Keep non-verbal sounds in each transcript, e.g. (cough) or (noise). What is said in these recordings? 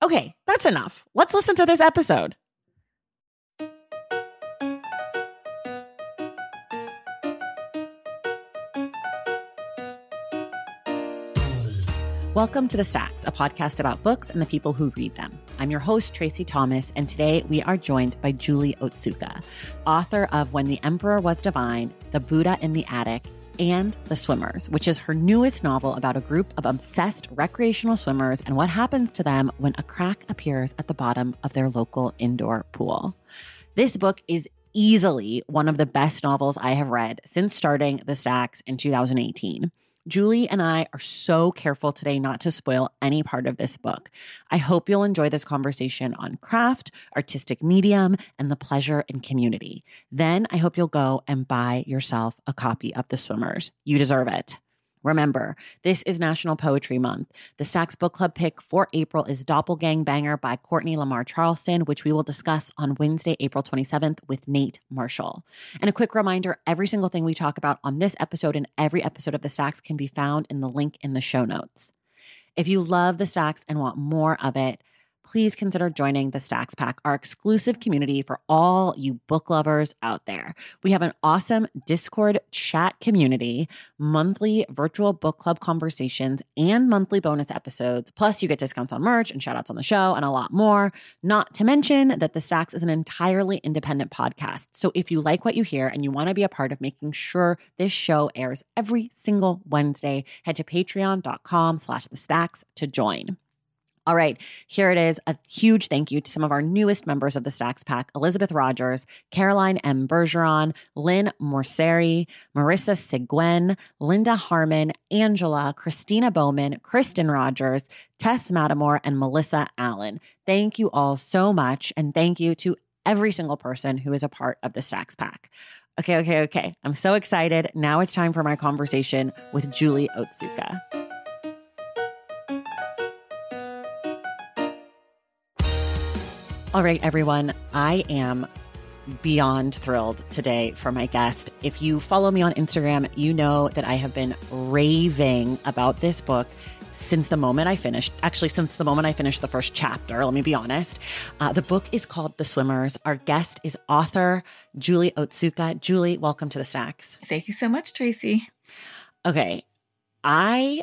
Okay, that's enough. Let's listen to this episode. Welcome to The Stacks, a podcast about books and the people who read them. I'm your host, Traci Thomas, and today we are joined by Julie Otsuka, author of When the Emperor Was Divine, The Buddha in the Attic, and The Swimmers, which is her newest novel about a group of obsessed recreational swimmers and what happens to them when a crack appears at the bottom of their local indoor pool. This book is easily one of the best novels I have read since starting The Stacks in 2018. Julie and I are so careful today not to spoil any part of this book. I hope you'll enjoy this conversation on craft, artistic medium, and the pleasure in community. Then I hope you'll go and buy yourself a copy of The Swimmers. You deserve it. Remember, this is National Poetry Month. The Stacks Book Club pick for April is Doppelgangbanger by Cortney Lamar Charleston, which we will discuss on Wednesday, April 27th with Nate Marshall. And a quick reminder every single thing we talk about on this episode and every episode of The Stacks can be found in the link in the show notes. If you love The Stacks and want more of it, please consider joining the Stacks Pack, our exclusive community for all you book lovers out there. We have an awesome Discord chat community, monthly virtual book club conversations, and monthly bonus episodes. Plus, you get discounts on merch and shout outs on the show and a lot more. Not to mention that the Stacks is an entirely independent podcast. So if you like what you hear and you want to be a part of making sure this show airs every single Wednesday, head to patreon.com slash the stacks to join. All right, here it is. A huge thank you to some of our newest members of the Stacks Pack Elizabeth Rogers, Caroline M. Bergeron, Lynn Morseri, Marissa Siguen, Linda Harmon, Angela, Christina Bowman, Kristen Rogers, Tess Matamore, and Melissa Allen. Thank you all so much. And thank you to every single person who is a part of the Stacks Pack. Okay, okay, okay. I'm so excited. Now it's time for my conversation with Julie Otsuka. All right, everyone. I am beyond thrilled today for my guest. If you follow me on Instagram, you know that I have been raving about this book since the moment I finished, actually, since the moment I finished the first chapter, let me be honest. Uh, the book is called The Swimmers. Our guest is author Julie Otsuka. Julie, welcome to the Stacks. Thank you so much, Traci. Okay. I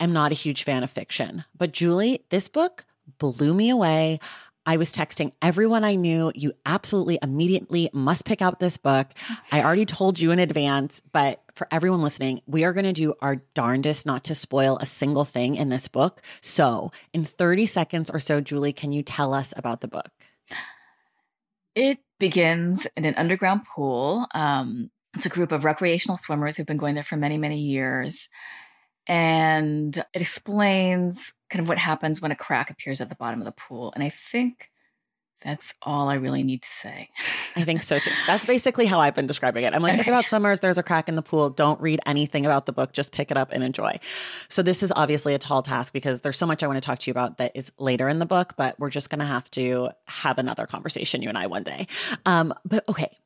am not a huge fan of fiction, but Julie, this book blew me away. I was texting everyone I knew. You absolutely immediately must pick out this book. I already told you in advance, but for everyone listening, we are going to do our darndest not to spoil a single thing in this book. So, in 30 seconds or so, Julie, can you tell us about the book? It begins in an underground pool. Um, it's a group of recreational swimmers who've been going there for many, many years. And it explains kind of what happens when a crack appears at the bottom of the pool. And I think that's all I really need to say. I think so too. That's (laughs) basically how I've been describing it. I'm like, it's about swimmers. There's a crack in the pool. Don't read anything about the book. Just pick it up and enjoy. So, this is obviously a tall task because there's so much I want to talk to you about that is later in the book, but we're just going to have to have another conversation, you and I, one day. Um, but okay.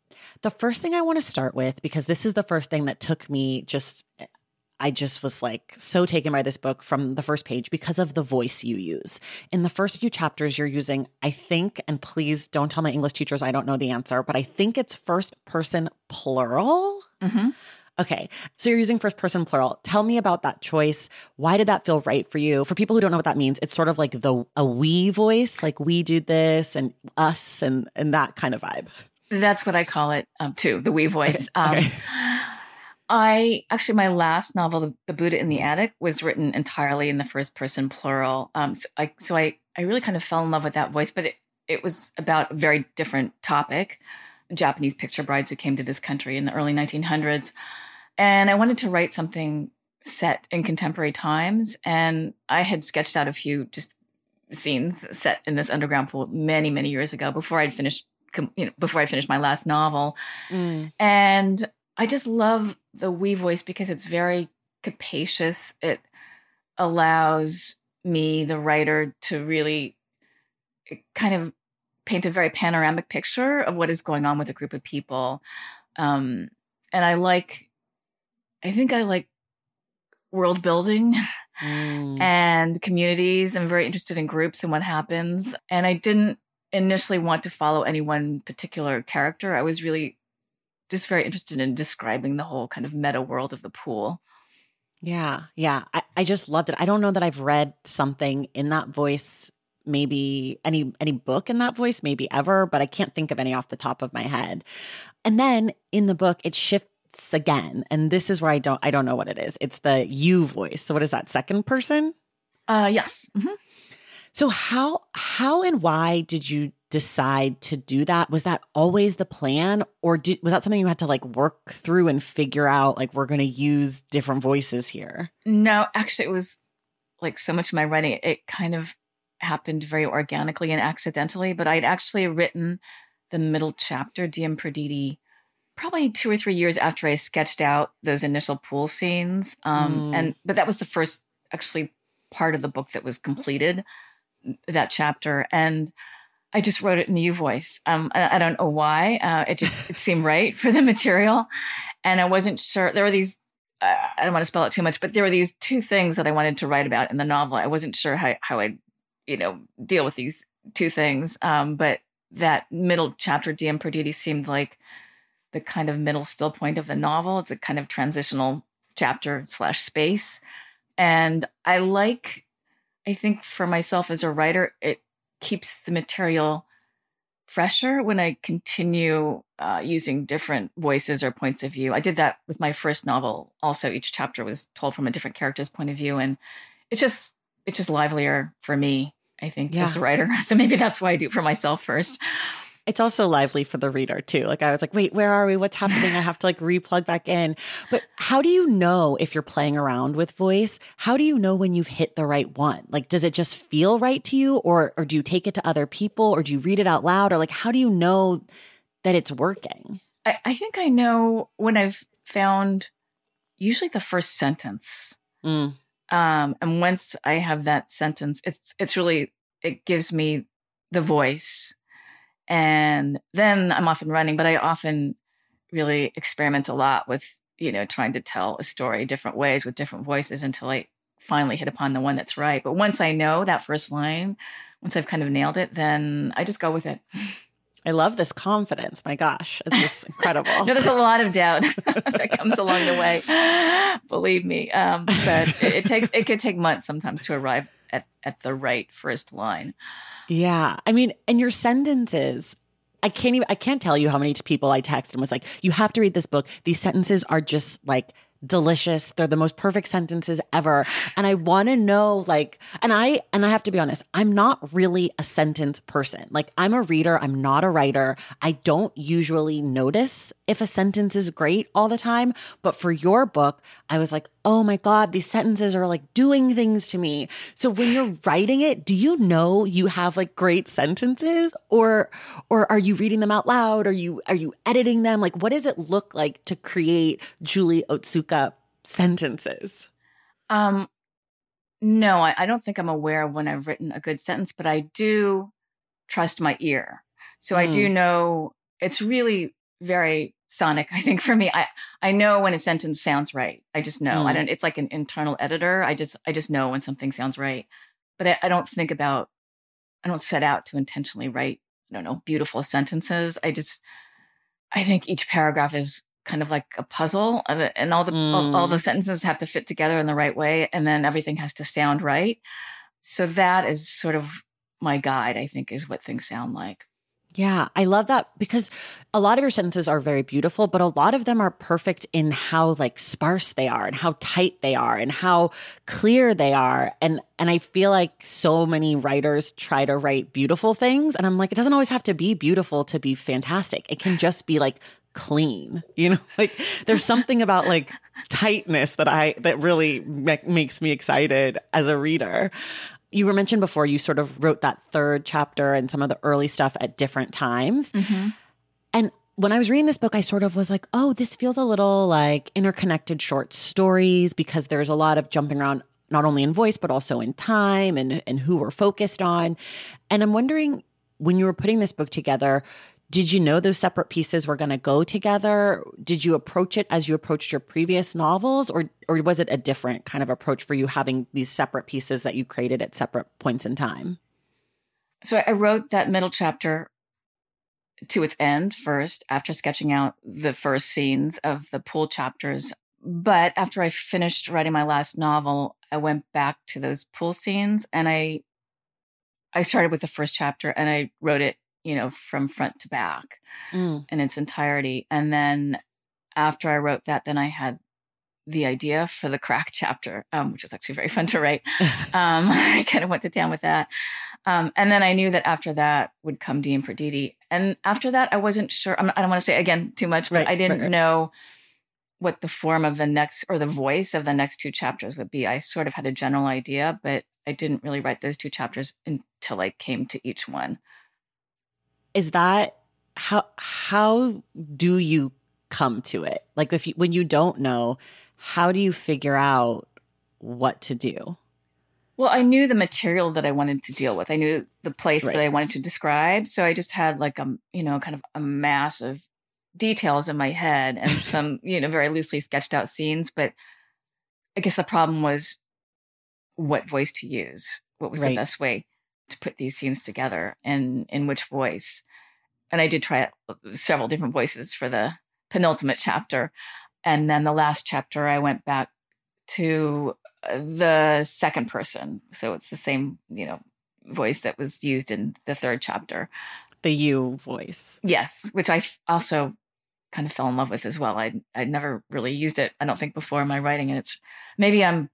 The first thing I want to start with, because this is the first thing that took me just I just was like so taken by this book from the first page because of the voice you use. In the first few chapters, you're using, I think, and please don't tell my English teachers I don't know the answer, but I think it's first person plural. Mm-hmm. Okay. So you're using first person plural. Tell me about that choice. Why did that feel right for you? For people who don't know what that means, it's sort of like the a we voice, like we do this and us and and that kind of vibe. That's what I call it um, too, the we voice. Okay. Okay. I actually, my last novel, the, the, Buddha in the Attic, was written entirely in the first person plural. Um, so I, so I, I really kind of fell in love with that voice, but it, it was about a very different topic. Japanese picture brides who came to this country in the early 1900s, and I wanted to write something set in contemporary times. And I had sketched out a few just scenes set in this underground pool many, many years ago before I'd finished, you know, before I finished my last novel. Mm. And I just love the we voice because it's very capacious. It allows me, the writer, to really eh, kind of paint a very panoramic picture of what is going on with a group of people. Um, and I like, I think I like world building mm. (laughs) and communities. I'm very interested in groups and what happens. And I didn't initially want to follow any one particular character. I was really just very interested in describing the whole kind of meta world of the pool. Yeah, yeah. I, I just loved it. I don't know that I've read something in that voice, maybe any any book in that voice, maybe ever, but I can't think of any off the top of my head. And then in the book, it shifts again. And this is where I don't I don't know what it is. It's the you voice. So what is that? Second person? Uh yes. Mm-hmm. So how how and why did you decide to do that? Was that always the plan or did, was that something you had to like work through and figure out like we're going to use different voices here? No, actually it was like so much of my writing it kind of happened very organically and accidentally, but I'd actually written the middle chapter Diem Perdidi probably 2 or 3 years after I sketched out those initial pool scenes um mm. and but that was the first actually part of the book that was completed that chapter and I just wrote it in the U voice. Um, I, I, don't know why. Uh, it just it seemed right for the material, and I wasn't sure. There were these. Uh, I don't want to spell it too much, but there were these two things that I wanted to write about in the novel. I wasn't sure how how I'd you know deal with these two things. Um, but that middle chapter, Diem Perdidi, seemed like the kind of middle still point of the novel. It's a kind of transitional chapter slash space, and I like. I think for myself as a writer, it keeps the material fresher when I continue uh, using different voices or points of view. I did that with my first novel. Also, each chapter was told from a different character's point of view, and it's just it's just livelier for me. I think yeah. as a writer, (laughs) so maybe that's why I do it for myself first. It's also lively for the reader too. Like I was like, wait, where are we? What's happening? I have to like replug back in. But how do you know if you're playing around with voice? How do you know when you've hit the right one? Like, does it just feel right to you or, or do you take it to other people or do you read it out loud? Or like, how do you know that it's working? I, I think I know when I've found usually the first sentence. Mm. Um, and once I have that sentence, it's it's really it gives me the voice and then I'm off and running. But I often really experiment a lot with, you know, trying to tell a story different ways with different voices until I finally hit upon the one that's right. But once I know that first line, once I've kind of nailed it, then I just go with it. I love this confidence. My gosh, it's (laughs) incredible. no, there's a lot of doubt (laughs) that comes along the way. Believe me. Um, but it, it, takes it could take months sometimes to arrive at, at the right first line. Yeah. I mean, and your sentences, I can't even, I can't tell you how many people I texted and was like, you have to read this book. These sentences are just like, delicious. They're the most perfect sentences ever. And I want to know like and I and I have to be honest, I'm not really a sentence person. Like I'm a reader, I'm not a writer. I don't usually notice if a sentence is great all the time, but for your book, I was like, "Oh my god, these sentences are like doing things to me." So when you're writing it, do you know you have like great sentences or or are you reading them out loud? Are you are you editing them? Like what does it look like to create Julie Otsuka up sentences? Um, no, I, I don't think I'm aware of when I've written a good sentence, but I do trust my ear. So mm. I do hmm. know it's really very sonic i think for me i i know when a sentence sounds right i just know mm. i hmm. don't it's like an internal editor i just i just know when something sounds right but I, I, don't think about i don't set out to intentionally write i don't know beautiful sentences i just i think each paragraph is kind of like a puzzle and all the mm. all, all, the mm. sentences have to fit together in the right way and then everything has to sound right so that is sort of my guide i think is what things sound like yeah, I love that because a lot of your sentences are very beautiful, but a lot of them are perfect in how like sparse they are and how tight they are and how clear they are. And and I feel like so many writers try to write beautiful things and I'm like it doesn't always have to be beautiful to be fantastic. It can just be like clean. You know, (laughs) like there's something about like tightness that I that really me- makes me excited as a reader you were mentioned before you sort of wrote that third chapter and some of the early stuff at different times. Mm-hmm. And when I was reading this book, I sort of was like, oh, this feels a little like interconnected short stories because there's a lot of jumping around, not only in voice, but also in time and, and who we're focused on. And I'm wondering when you were putting this book together, did you know those separate pieces were going to go together? Did you approach it as you approached your previous novels or or was it a different kind of approach for you having these separate pieces that you created at separate points in time? So I wrote that middle chapter to its end first after sketching out the first scenes of the pool chapters. But after I finished writing my last novel, I went back to those pool scenes and I I started with the first chapter and I wrote it you know, from front to back mm. in its entirety. And then after I wrote that, then I had the idea for the (laughs) crack chapter, um, which was actually very fun to write. (laughs) Um, (laughs) I kind of went to town with that. Um, and then I knew that after that would come Diem Perdidi. And after that, I wasn't sure. I'm, I do not want to say again too much, but right, I didn't right, right. know what the form of the next or the voice of the next two chapters would be. I sort of had a general idea, but I didn't really write those two chapters until I came to each one is that how how do you come to it? Like if you when you don't know, how do you figure out what to do? Well, I knew the material that I wanted to deal with. I knew the place right. that I wanted to describe. So I just had like a, you know, kind of a mass of details in my head and (laughs) some, you know, very loosely sketched out scenes. But I guess the problem was what voice to use. What was right. the best way? To put these scenes together and in which voice. And I did try uh, several different voices for the penultimate chapter. And then the last chapter, I went back to uh, the second person. So it's the same, you know, voice that was used in the third chapter. The you voice. Yes, which I also kind of fell in love with as well. I I'd never really used it, I don't think, before in my writing. And it's maybe I'm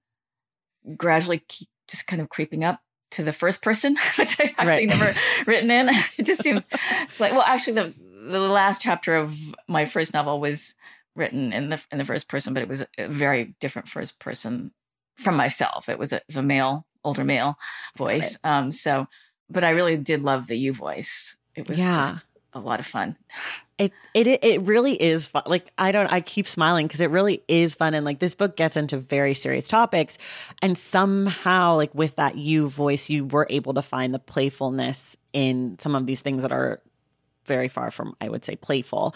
gradually just kind of creeping up to the first person, (laughs) which I actually right. never (laughs) written in. (laughs) It just seems it's like well, actually the the last chapter of my first novel was written in the in the first person, but it was a very different first person from myself. It was a, it was a male, older male voice. Right. Um, so, but I really did love the you voice. It was yeah. just a lot of fun. It it it really is fun. Like I don't I keep smiling because it really is fun and like this book gets into very serious topics and somehow like with that you voice you were able to find the playfulness in some of these things that are very far from I would say playful.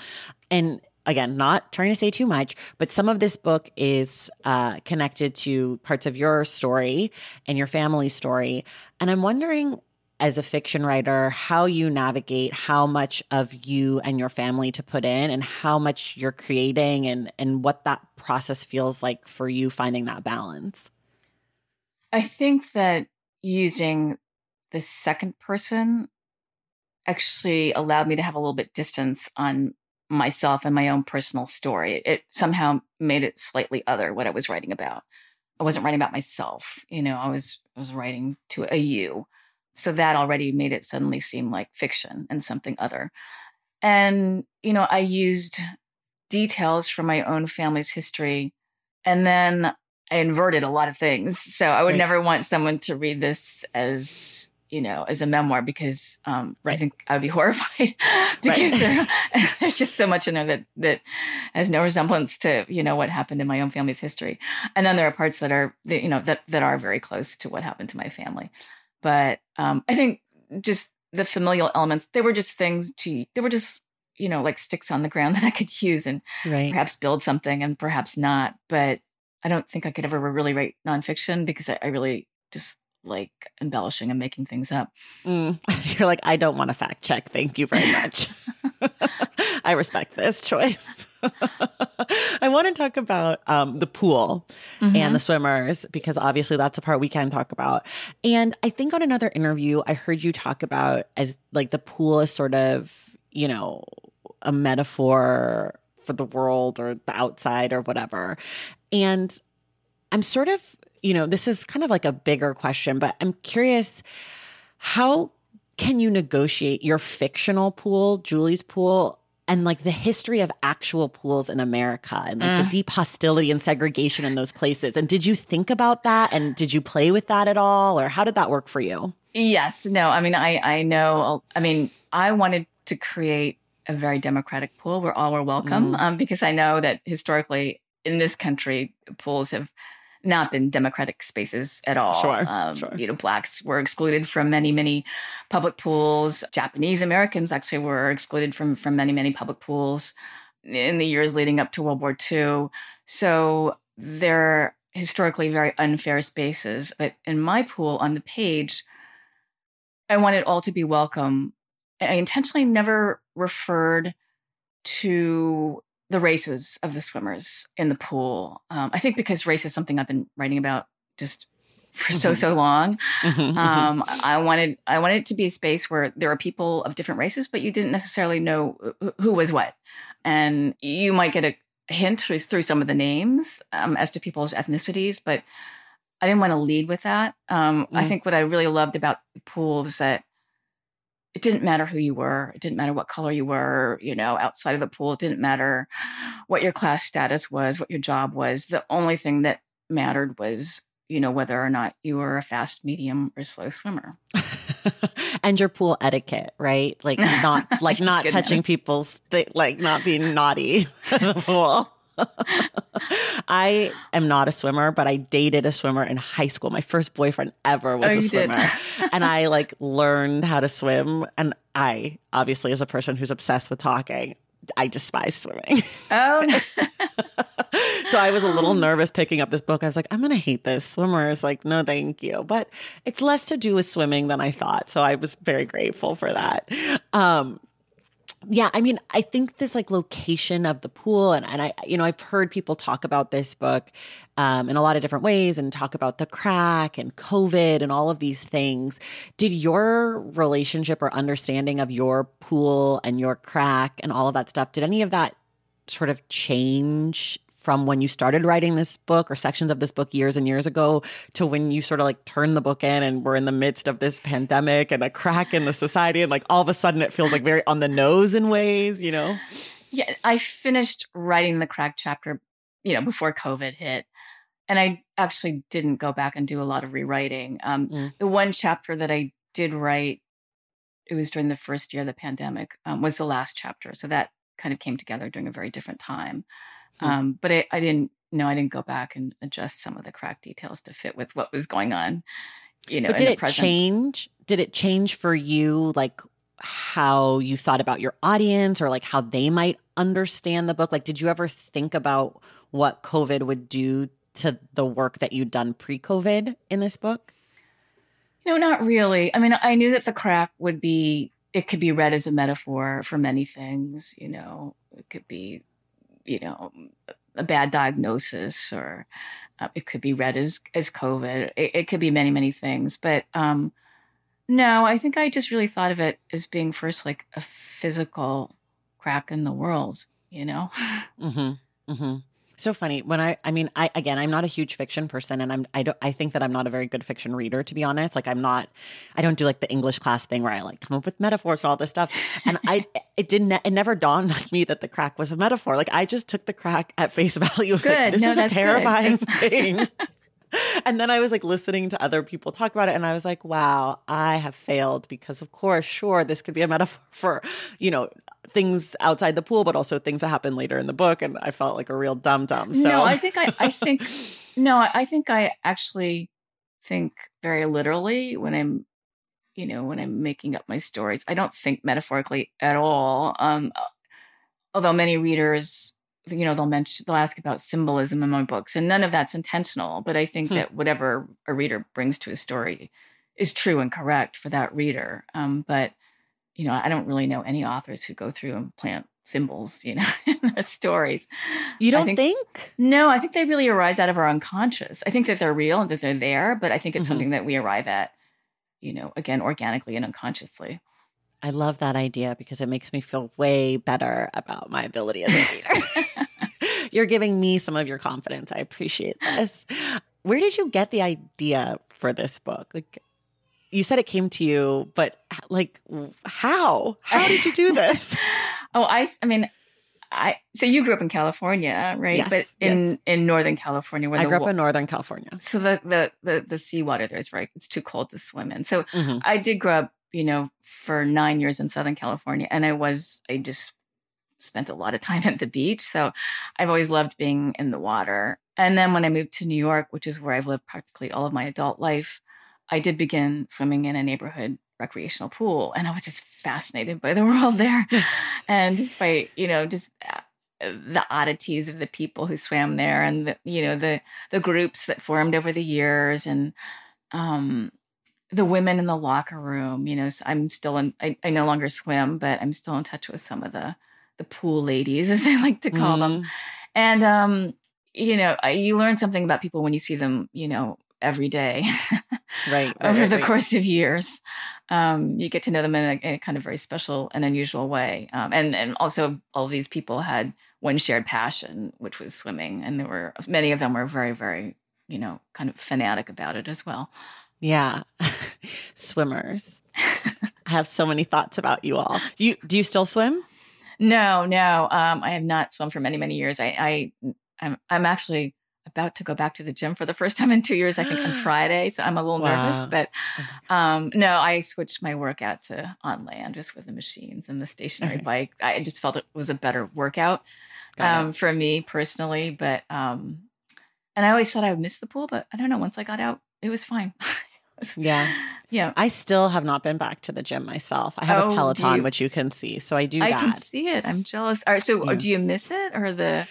And again, not trying to say too much, but some of this book is uh, connected to parts of your story and your family story. And I'm wondering as a fiction writer how you navigate how much of you and your family to put in and how much you're creating and and what that process feels like for you finding that balance. I think that using the second person actually allowed me to have a little bit distance on myself and my own personal story. It somehow made it slightly other what i was writing about. I wasn't writing about myself you know i was I was writing to a you so that already made it suddenly seem like fiction and something other. And, you know, I used details from my own family's history. And then I inverted a lot of things. So I would right. never want someone to read this as, you know, as a memoir because um, right. I think I would be (laughs) horrified (laughs) because there, (laughs) there's just so much in there that that has no resemblance to you know what happened in my own family's history. And then there are parts that are you know that that are very close to what happened to my family. But um, I think just the familial elements, they were just things to, they were just, you know, like sticks on the ground (laughs) that I could use and right. perhaps build something and perhaps not. But I don't think I could ever really write nonfiction because I, I really just like embellishing and making things up. Mm. (laughs) You're like, I don't want to fact check. Thank you very much. (laughs) (laughs) I respect this choice. I want to talk about um, the pool mm-hmm. and the swimmers because obviously that's a part we can talk about. And I think on another interview, I heard you talk about as like the pool is sort of, you know, a metaphor for the world or the outside or whatever. And I'm sort of, you know, this is kind of like a bigger question, but I'm curious how can you negotiate your fictional pool, Julie's pool, and like the history of actual pools in America and like mm. the deep hostility and segregation in those places. And did you think about that? And did you play with that at all? Or how did that work for you? Yes. No, I mean, I, I know, I mean, I wanted to create a very democratic pool where all were welcome mm. um, because I know that historically in this country, pools have not been democratic spaces at all. Sure, um, sure. You know, blacks were excluded from many, many public pools. Japanese Americans actually were excluded from from many, many public pools in the years leading up to World War II. So they're historically very unfair spaces. But in my pool on the page, I want it all to be welcome. I intentionally never referred to the races of the swimmers in the pool. Um, I think because race is something I've been writing about just for so mm-hmm. so long. Mm-hmm, mm-hmm. Um, I wanted I wanted it to be a space where there are people of different races, but you didn't necessarily know who was what, and you might get a hint through, through some of the names um, as to people's ethnicities, but I didn't want to lead with that. Um, mm. I think what I really loved about the pool was that it didn't matter who you were. It didn't matter what color you were, you know, outside of the pool. It didn't matter what your class status was, what your job was. The only thing that mattered was, you know, whether or not you were a fast, medium, or slow swimmer. (laughs) and your pool etiquette, right? Like not (laughs) like not touching people's th- like not being naughty (laughs) in the pool. I am not a swimmer, but I dated a swimmer in high school. My first boyfriend ever was oh, a swimmer. (laughs) and I like learned how to swim. And I, obviously, as a person who's obsessed with talking, I despise swimming. Oh. (laughs) so I was a little nervous picking up this book. I was like, I'm going to hate this. Swimmers, like, no, thank you. But it's less to do with swimming than I thought. So I was very grateful for that. Um, yeah, I mean, I think this like location of the pool, and, and I, you know, I've heard people talk about this book um, in a lot of different ways and talk about the crack and COVID and all of these things. Did your relationship or understanding of your pool and your crack and all of that stuff, did any of that sort of change from when you started writing this book or sections of this book years and years ago to when you sort of like turned the book in and we're in the midst of this pandemic and a crack in the society and like all of a sudden it feels like very on the nose in ways, you know? Yeah, I finished writing the crack chapter, you know, before COVID hit. And I actually didn't go back and do a lot of rewriting. Um, mm. The one chapter that I did write, it was during the first year of the pandemic, um, was the last chapter. So that kind of came together during a very different time. Hmm. Um, but I, I didn't no, I didn't go back and adjust some of the crack details to fit with what was going on. You know, but did it present. change? Did it change for you, like how you thought about your audience, or like how they might understand the book? Like, did you ever think about what COVID would do to the work that you'd done pre-COVID in this book? No, not really. I mean, I knew that the crack would be. It could be read as a metaphor for many things. You know, it could be you know, a bad diagnosis, or uh, it could be read as as COVID. It, it could be many many things, but um, no, I think I just really thought of it as being first like a physical crack in the world, you know. Mm-hmm. Mm-hmm so funny. When i i mean i again i'm not a huge fiction person and i'm i don't i think that i'm not a very good fiction reader to be honest. Like i'm not i don't do like the english class thing where i like come up with metaphors and all this stuff. And i (laughs) it didn't it never dawned on me that the crack was a metaphor. Like i just took the crack at face (laughs) value good. Like, this no, is a terrifying (laughs) thing. And then I was like listening to other people talk about it, and I was like, wow, I have failed because, of course, sure, this could be a metaphor for, you know, things outside the pool, but also things that happen later in the book. And I felt like a real dumb dumb. So no, I think I, I think (laughs) no, I think I actually think very literally when I'm, you know, when I'm making up my stories. I don't think metaphorically at all. Um, although many readers you know they'll mention they'll ask about symbolism in my books and none of that's intentional but i think hmm. that whatever a reader brings to a story is true and correct for that reader um, but you know i don't really know any authors who go through and plant symbols you know (laughs) in their stories you don't think, think, no i think they really arise out of our unconscious i think that they're real and that they're there but i think it's mm-hmm. something that we arrive at you know again organically and unconsciously I love that idea because it makes me feel way better about my ability as a reader. (laughs) (laughs) You're giving me some of your confidence. I appreciate this. Where did you get the idea for this book? Like you said it came to you, but like how? How did you do (laughs) this? oh, I I mean I so you grew up in California, right? Yes, but in yes. in Northern California, where I grew up in Northern California. So the the the the seawater there is very it's too cold to swim in. So mm-hmm. I did grow up, you know, for nine years in Southern California, and I was I just spent a lot of time (laughs) at the beach. So I've always loved being in the water. And then when I moved to New York, which is where I've lived practically all of my adult life, I did begin swimming in a neighborhood recreational pool. And I was just fascinated by the (laughs) world there. and despite, you know, just uh, the oddities of the people who swam there and the, you know, the the groups that formed over the years and um the women in the locker room, you know, I'm still in, I, I no longer swim, but I'm still in touch with some of the the pool ladies, (laughs) as I like to call mm. them. And um, you know, you learn something about people when you see them, you know, every day, (laughs) right, right over right, the right. course of years. Um, you get to know them in a, in a, kind of very special and unusual way. Um, and and also, all these people had one shared passion, which was swimming, and there were many of them were very, very, you know, kind of fanatic about it as well. Yeah, (laughs) swimmers. (laughs) I have so many thoughts about you all. Do you do you still swim? No, no. Um, I have not swum for many, many years. I, I, I'm, I'm actually about to go back to the gym for the first time in two years. I think on (gasps) Friday, so I'm a little wow. nervous. But oh um, no, I switched my workout to on land, just with the machines and the stationary okay. bike. I just felt it was a better workout um, for me personally. But um, and I always thought I would miss the pool, but I don't know. Once I got out, it was fine. (laughs) yeah. (laughs) Yeah. I still have not been back to the gym myself. I have oh, a Peloton, you, which you can see. So I do I that. can see it. I'm jealous. All right. So yeah. do you miss it or the.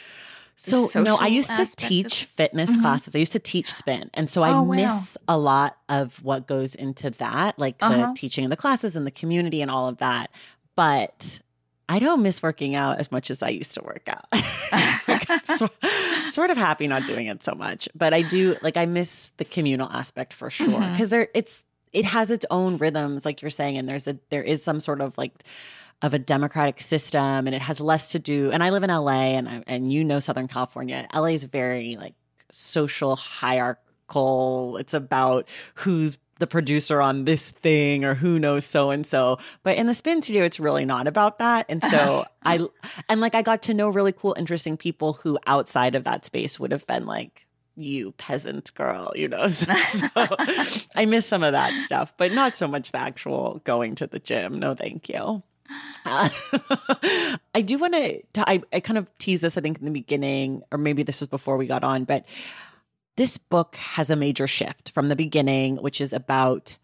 So no, I used to teach of- fitness mm-hmm. classes. I used to teach spin, and so I oh, miss wow. a lot of what goes into that, like uh-huh. the teaching and the classes and the community and all of that. But I don't miss working out as much as I used to work out. (laughs) like so, sort of happy not doing it so much, but I do like I miss the communal aspect for sure because mm-hmm. there it's it has its own rhythms, like you're saying, and there's a there is some sort of like of a democratic system, and it has less to do. And I live in LA, and I, and you know Southern California. LA is very like social hierarchical. It's about who's the producer on this thing or who knows so and so. But in the spin studio, it's really not about that. And so (laughs) I, and like I got to know really cool, interesting people who outside of that space would have been like, you peasant girl, you know. (laughs) So, so (laughs) I miss some of that stuff, but not so much the actual going to the gym. No, thank you. Uh, (laughs) I do want to, I, I kind of tease this, I think, in the beginning, or maybe this was before we got on, but this book has a major shift from the beginning, which is about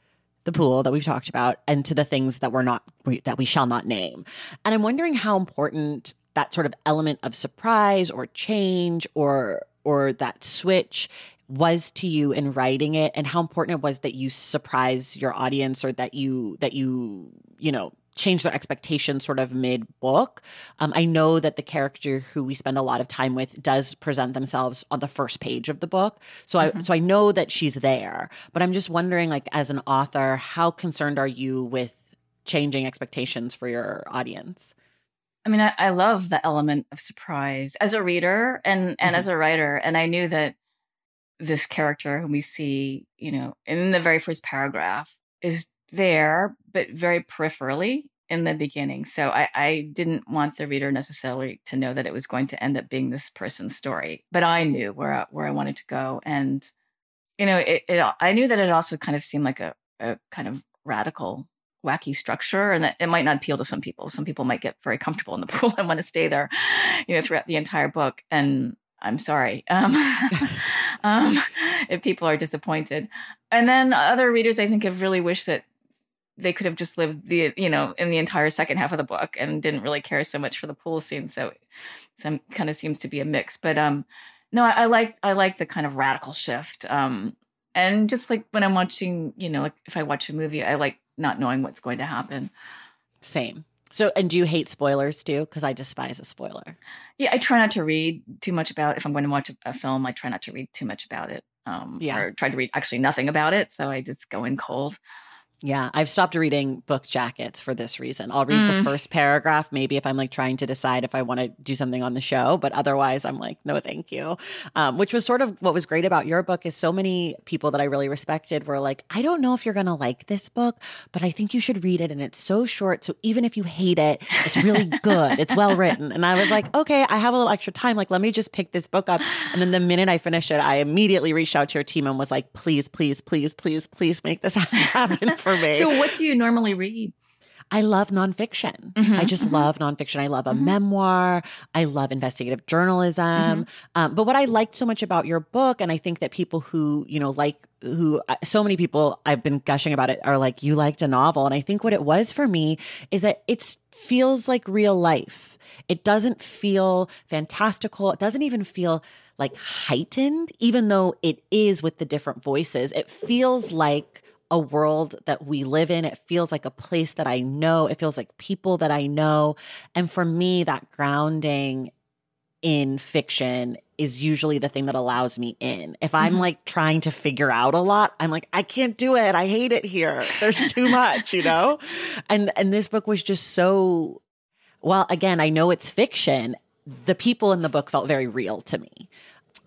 the pool that we've talked about and to the things that we're not that we shall not name. And I'm wondering how important that sort of element of surprise or change or or that switch was to you in writing it and how important it was that you surprise your audience or that you that you you know change their expectations sort of mid book. Um, I know that the character who we spend a lot of time with does present themselves on the first page of the book. So mm-hmm. I so I know that she's there. But I'm just wondering, like, as an author, how concerned are you with changing expectations for your audience? I mean, I, I love the element of surprise as a reader and and mm-hmm. as a writer. And I knew that this character whom we see, you know, in the very first paragraph is there, but very peripherally in the beginning. So I, I didn't want the reader necessarily to know that it was going to end up being this person's story, but I knew where where I wanted to go, and you know, it, it I knew that it also kind of seemed like a, a kind of radical wacky structure and that it might not appeal to some people. Some people might get very comfortable in the (laughs) pool and want to stay there you know throughout the entire book. And i'm sorry um, (laughs) (laughs) um, if people are disappointed. And then other readers i think have really wished that they could have just lived the you know in the entire second half of the book and didn't really care so much for the pool scene. So, some kind of seems to be a mix. But um, no, I, I like I like the kind of radical shift. Um, and just like when I'm watching, you know, like if I watch a movie, I like not knowing what's going to happen. Same. So, and do you hate spoilers too? Because I despise a spoiler. Yeah, I try not to read too much about. If I'm going to watch a, a film, I try not to read too much about it. Um, yeah, or try to read actually nothing about it. So I just go in cold. Yeah, I've stopped reading book jackets for this reason. I'll read mm. the first paragraph, maybe if I'm like trying to decide if I want to do something on the show, but otherwise I'm like, no, thank you. Um, which was sort of what was great about your book is so many people that I really respected were like, I don't know if you're going to like this book, but I think you should read it. And it's so short. So even if you hate it, it's really good. it's well written. And I was like, okay, I have a little extra time. Like, let me just pick this book up. And then the minute I finished it, I immediately reached out to your team and was like, please, please, please, please, please make this (laughs) happen for me. So, what do you normally read? I love nonfiction. Mm-hmm, I just mm-hmm. love nonfiction. I love a mm-hmm. memoir. I love investigative journalism. Mm-hmm. Um, but what I liked so much about your book, and I think that people who, you know, like, who uh, so many people I've been gushing about it are like, you liked a novel. And I think what it was for me is that it feels like real life. It doesn't feel fantastical. It doesn't even feel like heightened, even though it is with the different voices. It feels like a world that we live in. It feels like a place that I know. It feels like people that I know. And for me, that grounding in fiction is usually the thing that allows me in. If I'm mm-hmm. like trying to figure out a lot, I'm like I can't do it. I hate it here. There's too much, you know? (laughs) And and this book was just so well, again, I know it's fiction. The people in the book felt very real to me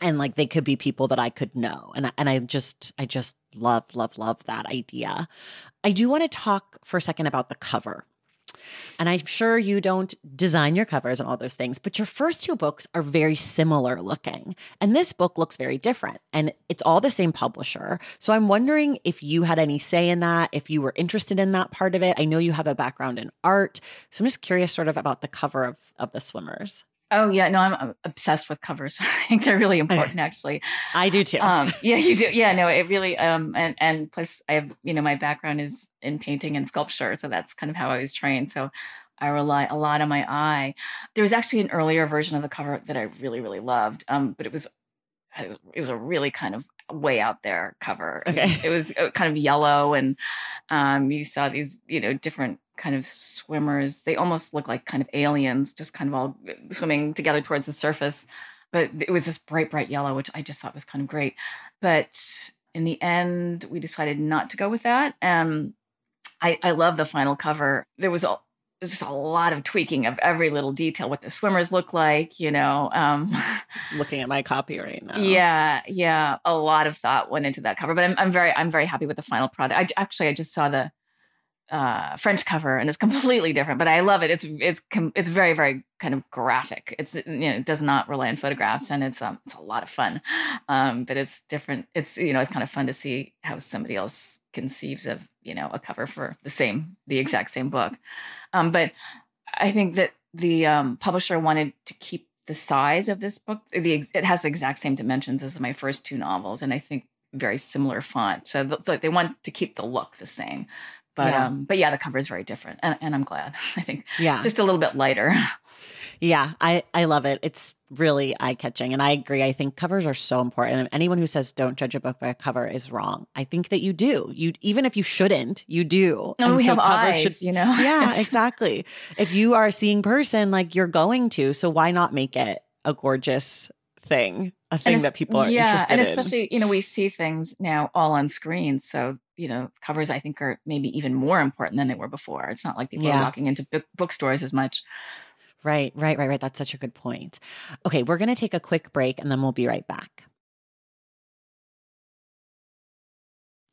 and like they could be people that I could know. And and I just I just love love love that idea. I do want to talk for a second about the cover. And I'm sure you don't design your covers and all those things, but your first two books are very similar looking. And this book looks very different. And it's all the same publisher. So I'm wondering if you had any say in that, if you were interested in that part of it. I know you have a background in art. So I'm just curious sort of about the cover of, of the swimmers. Oh yeah, no, I'm obsessed with covers. (laughs) I think they're really important, actually. I do too. Um, yeah, you do. Yeah, no, it really. Um, and and plus, I have you know my background is in painting and sculpture, so that's kind of how I was trained. So I rely a lot on my eye. There was actually an earlier version of the cover that I really really loved, um, but it was it was a really kind of way out there cover. Okay. It was, it was uh, kind of yellow, and um, you saw these you know different kind of swimmers. They almost look like kind of aliens, just kind of all uh, swimming together towards the surface. But it was this bright, bright yellow, which I just thought was kind of great. But in the end, we decided not to go with that. And I, I love the final cover. There was a, there's just a lot of tweaking of every little detail, what the swimmers look like, you know. Um, (laughs) Looking at my copy right now. Yeah, yeah, a lot of thought went into that cover, but I'm, I'm very, I'm very happy with the final product. I actually, I just saw the uh, French cover, and it's (laughs) completely different. But I love it. It's it's it's very very kind of graphic. It's you know it does not rely on photographs, and it's um it's a lot of fun. Um, but it's different. It's you know it's kind of fun to see how somebody else conceives of you know a cover for the same the exact same book. Um, but I think that the um, publisher wanted to keep the size of this book. The it has the exact same dimensions as my first two novels, and I think very similar font. So, the, they want to keep the look the same. But yeah. um, but yeah, the cover is very different, and, and I'm glad. (laughs) I think yeah, just a little bit lighter. (laughs) Yeah, I I love it. It's really eye catching, and I agree. I think covers are so important. And anyone who says don't judge a book by a cover is wrong. I think that you do. You even if you shouldn't, you do. No, and we so have eyes, should, you know. (laughs) Yeah, exactly. if you are a seeing person, like you're going to, so why not make it a gorgeous thing? a thing that people are yeah, interested in. and especially you know we see things now all on screen, so you know covers I think are maybe even more important than they were before. It's not like people yeah. are walking into book- bookstores as much. Right, right, right, right. That's such a good point. Okay, we're going to take a quick break and then we'll be right back.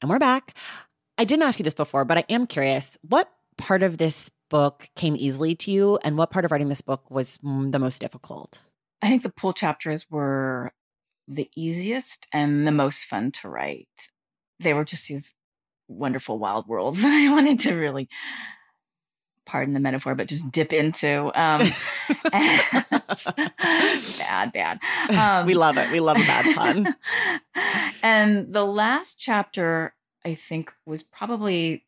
And we're back. I didn't ask you this before, but I am curious. What part of this book came easily to you, and what part of writing this book was the most difficult? I think the pool chapters were the easiest and the most fun to write. They were just these wonderful wild worlds (laughs) I wanted to really pardon the metaphor, but just dip into. Um, (laughs) (laughs) bad, bad. Um, we love it. We love a bad pun. and the last chapter, I think, was probably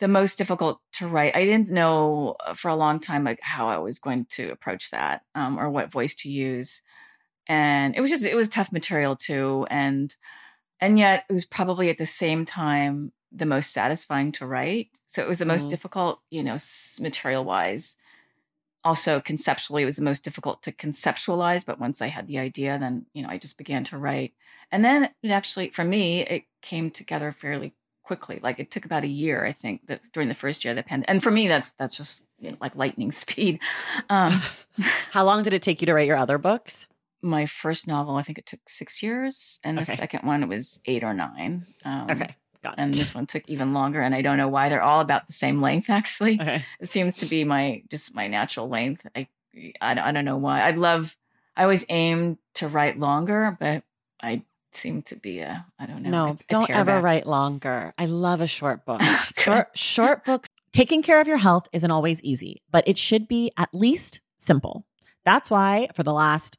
the most difficult to write. I didn't know for a long time like how I was going to approach that um, or what voice to use, and it was just it was tough material too, and and yet it was probably at the same time the most satisfying to write. So it was the most mm-hmm. difficult, you know, material wise. Also, conceptually, it was the most difficult to conceptualize. But once I had the idea, then you know I just began to write, and then it actually, for me, it came together fairly quickly. Like it took about a year, I think, that during the first year of the pandemic. And for me, that's that's just you know, like lightning (laughs) speed. Um, (laughs) How long did it take you to write your other books? My first novel, I think it took six years, and the okay. second one it was eight or nine. Um, okay. Got and this one took even longer, and I don't know why. They're all about the same length, actually. Okay. It seems to be my just my natural length. I, I, I don't know why. I love. I always aim to write longer, but I seem to be a I don't know. No, don't ever write longer. I love a short book. (laughs) short short books. Taking care of your health isn't always easy, but it should be at least simple. That's why for the last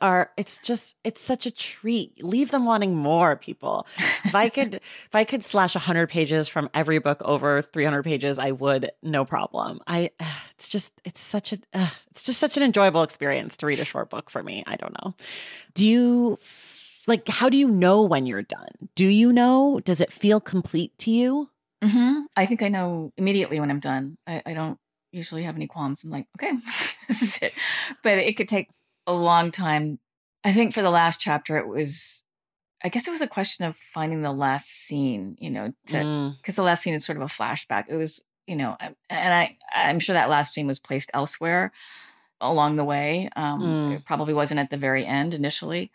are it's just it's such a treat. Leave them wanting more people. If i could (laughs) if i could slash 100 pages from every book over 300 pages i would no problem. I (sighs) it's just it's such a uh, (sighs) it's just such an enjoyable experience to read a short book for me. I don't know. Do you like how do you know when you're done? Do you know? Does it feel complete to you? Mm-hmm. i think i know immediately when i'm done. I, I don't usually have any qualms. I'm like okay (laughs) this is it. But it could take a long time. I think for the last chapter, it was, I guess it was a question of finding the last scene, you know, to, because mm. the last scene is sort of a flashback. It was, you know, and I, I'm sure that last scene was placed elsewhere along the way. Um, mm. It probably wasn't at the very end initially.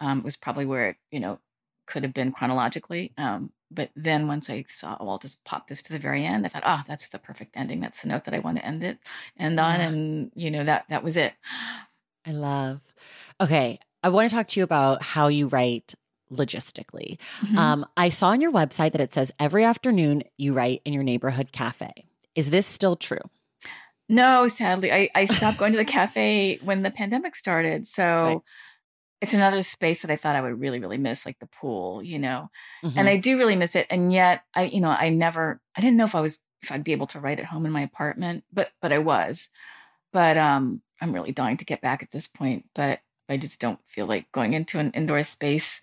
Um, it was probably where it, you know, could have been chronologically. Um, but then once I saw, oh, I'll just pop this to the very end. I thought, oh, that's the perfect ending. That's the note that I want to end it, end on, yeah. and you know that that was it. I love. Okay. I want to talk to you about how you write logistically. Mhm. Um, I saw on your website that it says every afternoon you write in your neighborhood cafe. Is this still true? No, sadly, I, I stopped going to the cafe when the pandemic started. So Right. it's another space that I thought I would really, really miss, like the pool, you know. Mhm. And I do really miss it. And yet I, you know, I never I didn't know if I was if I'd be able to write at home in my apartment, but but I was. But um I'm really dying to get back at this point. But I just don't feel like going into an indoor space,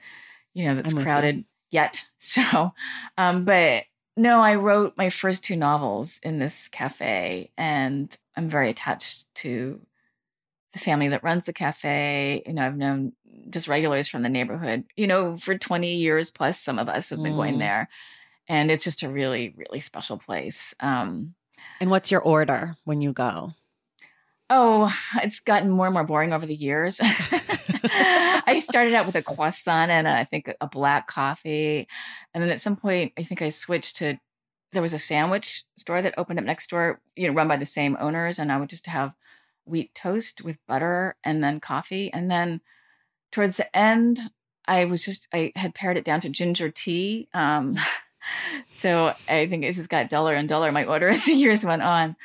you know, that's I'm crowded yet. (laughs) So um but no, I wrote my first two novels in this cafe, and I'm very attached to the family that runs the cafe. You know, I've known just regulars from the neighborhood, you know, for 20 years plus, some of us have been going Mm. there. And it's just a really, really special place. Um, and what's your order when you go? Oh, it's gotten more and more boring over the years. (laughs) I (laughs) started out with a croissant and I think a black coffee. And then at some point, I think I switched to there was a sandwich store that opened up next door, you know, run by the same owners. And I would just have wheat toast with butter and then coffee. And then towards the end, I was just, I had pared it down to ginger tea. Um, (laughs) so I think it just got duller and duller, my order as the years went on.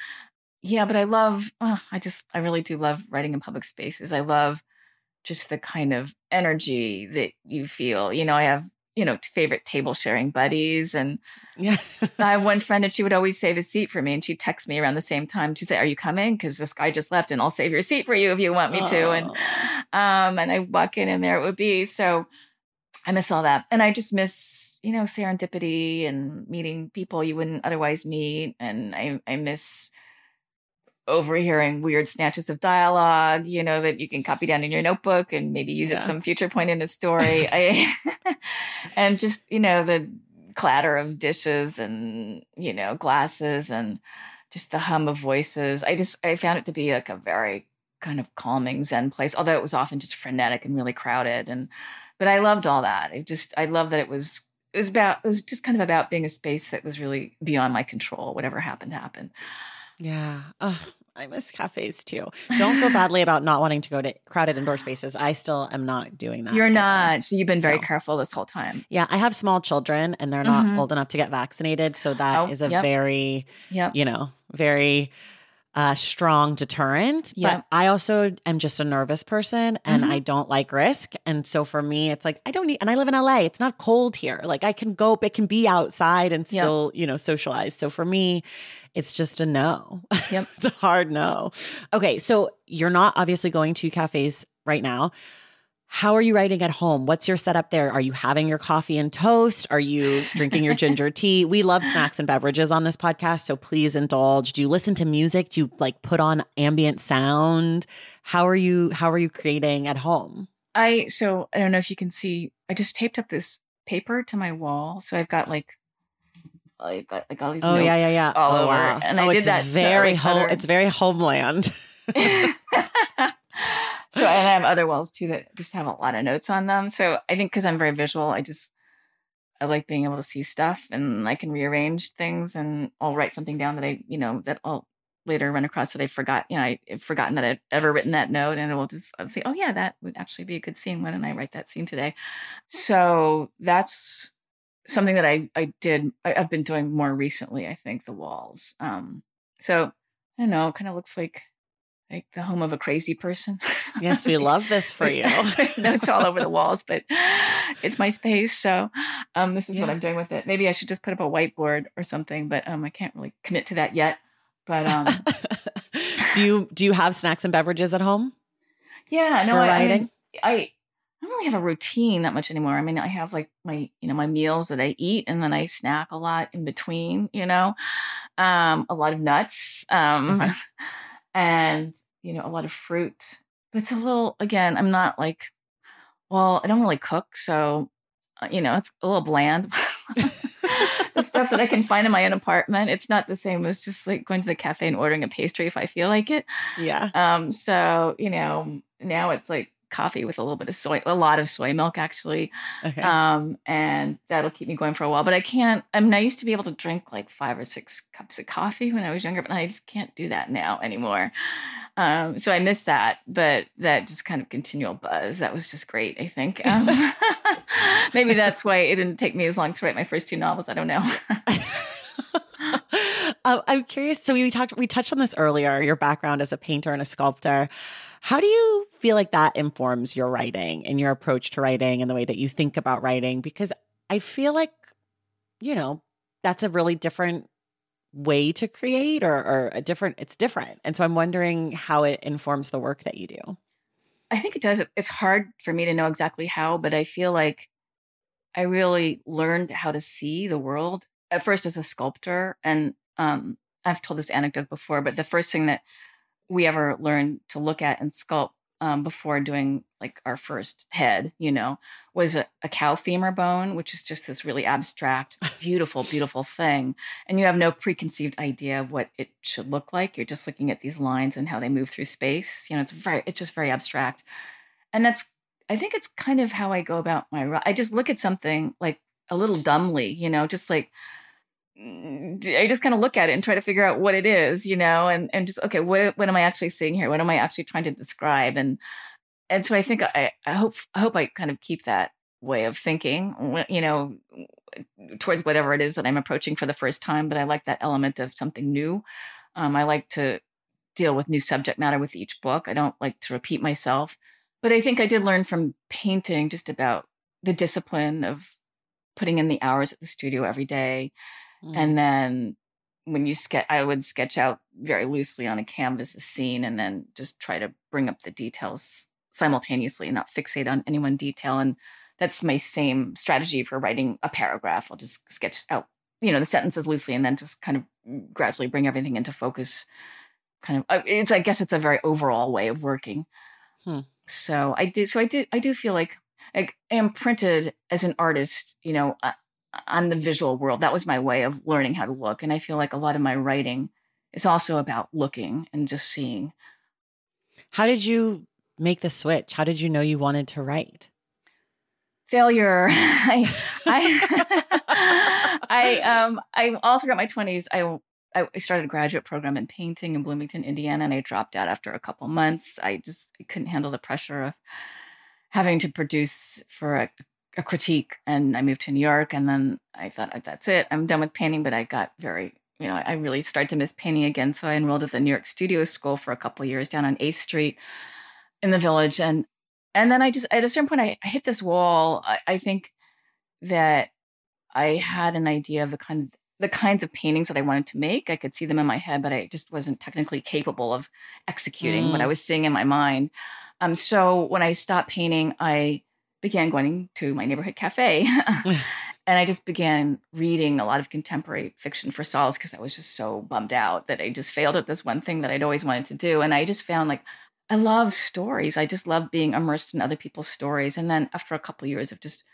Yeah, but I love, oh, I just, I really do love writing in public spaces. I love just the kind of energy that you feel. You know, I have, you know, favorite table sharing buddies. And Yeah. I have one (laughs) friend and she would always save a seat for me and she'd text me around the same time. She'd say, Are you coming? Because this guy just left and I'll save your seat for you if you want me to. And um, and I walk in and there it would be. So I miss all that. And I just miss, you know, serendipity and meeting people you wouldn't otherwise meet. And I, I miss overhearing weird snatches of dialogue, you know, that you can copy down in your notebook and maybe use Yeah. at some future point in a story. (laughs) I (laughs) and just, you know, the clatter of dishes and, you know, glasses and just the hum of voices. I just I found it to be like a very kind of calming zen place, although it was often just frenetic and really crowded. And but I loved all that. It just I love that it was it was about it was just kind of about being a space that was really beyond my control. Whatever happened happened. Yeah. Ugh, I miss cafes too. Don't feel badly about not wanting to go to crowded indoor spaces. I still am not doing that. You're not. So you've been very No. careful this whole time. Yeah, I have small children and they're not Mhm. old enough to get vaccinated. So that Oh, is a yep. very, Yep. you know, very uh, strong deterrent. But I also am just a nervous person and Mhm. I don't like risk. And so for me, it's like, I don't need, and I live in LA. It's not cold here. Like I can go, it can be outside and still, you know, socialize. So for me, it's just a no. (laughs) Yep. it's a hard no. Okay. So you're not obviously going to cafes right now. How are you writing at home? What's your setup there? Are you having your coffee and toast? Are you drinking your ginger (laughs) tea? We love snacks and beverages on this podcast, so please indulge. Do you listen to music? Do you like put on ambient sound? How are you how are you creating at home? I so I don't know if you can see. I just taped up this paper to my wall, so I've got like. I've got like all these. Oh yeah, yeah, yeah. All oh, over, wow. and oh, I did it's that. to, very like, home. other- It's very homeland. (laughs) (laughs) so and I have other walls too that just have a lot of notes on them. So I think because I'm very visual, I just I like being able to see stuff and I can rearrange things and I'll write something down that I you know that I'll later run across that I forgot. You know, I've forgotten that I'd ever written that note, and it will just I'll say, oh yeah, that would actually be a good scene. Why don't I write that scene today? So that's something that I I did. I, I've been doing more recently. I think the walls. Um, so I don't know. Kind of looks like like the home of a crazy person. yes, we (laughs) love this for you. (laughs) Notes all over the walls, but it's my space. So um, this is what I'm doing with it. Maybe I should just put up a whiteboard or something, but um, I can't really commit to that yet. But um, (laughs) do you do you have snacks and beverages at home? yeah, no, I, I, mean, I I don't really have a routine that much anymore. I mean, I have like my you know my meals that I eat, and then I snack a lot in between. You know, um, a lot of nuts, um, and you know a lot of fruit. But it's a little again. I'm not like, well, I don't really cook, so uh, you know it's a little bland. (laughs) the stuff that I can find in my own apartment, it's not the same as just like going to the cafe and ordering a pastry if I feel like it. Yeah. Um, so you know, now it's like coffee with a little bit of soy, a lot of soy milk actually. Okay. Um, and that'll keep me going for a while. But I can't. I mean, I used to be able to drink like five or six cups of coffee when I was younger, but I just can't do that now anymore. Um, so I missed that, but that just kind of continual buzz. That was just great, I think. Um, (laughs) (laughs) maybe that's why it didn't take me as long to write my first two novels. I don't know. (laughs) uh, I'm curious. So we talked, we touched on this earlier. Your background as a painter and a sculptor. How do you feel like that informs your writing and your approach to writing and the way that you think about writing? Because I feel like, you know, that's a really different way to create or, or a different, it's different. And so I'm wondering how it informs the work that you do. I think it does. It's hard for me to know exactly how, but I feel like I really learned how to see the world at first as a sculptor. And um, I've told this anecdote before, but the first thing that we ever learned to look at and sculpt um, before doing like our first head, you know, was a, a, cow femur bone, which is just this really abstract, (laughs) beautiful, beautiful thing. And you have no preconceived idea of what it should look like. You're just looking at these lines and how they move through space. You know, it's very, it's just very abstract. And that's, I think it's kind of how I go about my, I just look at something like a little dumbly, you know, just like, I just kind of look at it and try to figure out what it is, you know, and and just okay, what what am I actually seeing here? What am I actually trying to describe? And and so I think I I hope I hope I kind of keep that way of thinking, you know, towards whatever it is that I'm approaching for the first time. But I like that element of something new. Um, I like to deal with new subject matter with each book. I don't like to repeat myself. But I think I did learn from painting just about the discipline of putting in the hours at the studio every day Mm. And then when you sketch, I would sketch out very loosely on a canvas a scene and then just try to bring up the details simultaneously and not fixate on any one detail. And that's my same strategy for writing a paragraph. I'll just sketch out, you know, the sentences loosely and then just kind of gradually bring everything into focus. Kind of, uh, it's, I guess it's a very overall way of working. Hmm. So I do, so I do, I do feel like I am printed as an artist, you know, on the visual world. That was my way of learning how to look. And I feel like a lot of my writing is also about looking and just seeing. How did you make the switch? How did you know you wanted to write? Failure. (laughs) I, I, (laughs) I, um, I all throughout my twenties, I, I started a graduate program in painting in Bloomington, Indiana, and I dropped out after a couple months. I just couldn't handle the pressure of having to produce for a a critique and I moved to New York and then I thought that's it. I'm done with painting, but I got very, you know, I really started to miss painting again. So I enrolled at the New York Studio School for a couple years down on 8th Street in the village. And and then I just at a certain point I, I hit this wall. I, I think that I had an idea of the kind of the kinds of paintings that I wanted to make. I could see them in my head, but I just wasn't technically capable of executing mm. what I mm. was seeing in my mind. Um, so when I stopped painting, I began going to my neighborhood cafe. (laughs) and I just began reading a lot of contemporary fiction for solace because I was just so bummed out that I just failed at this one thing that I'd always wanted to do. And I just found like I love stories. I just love being immersed in other people's stories. And then after a couple of years of just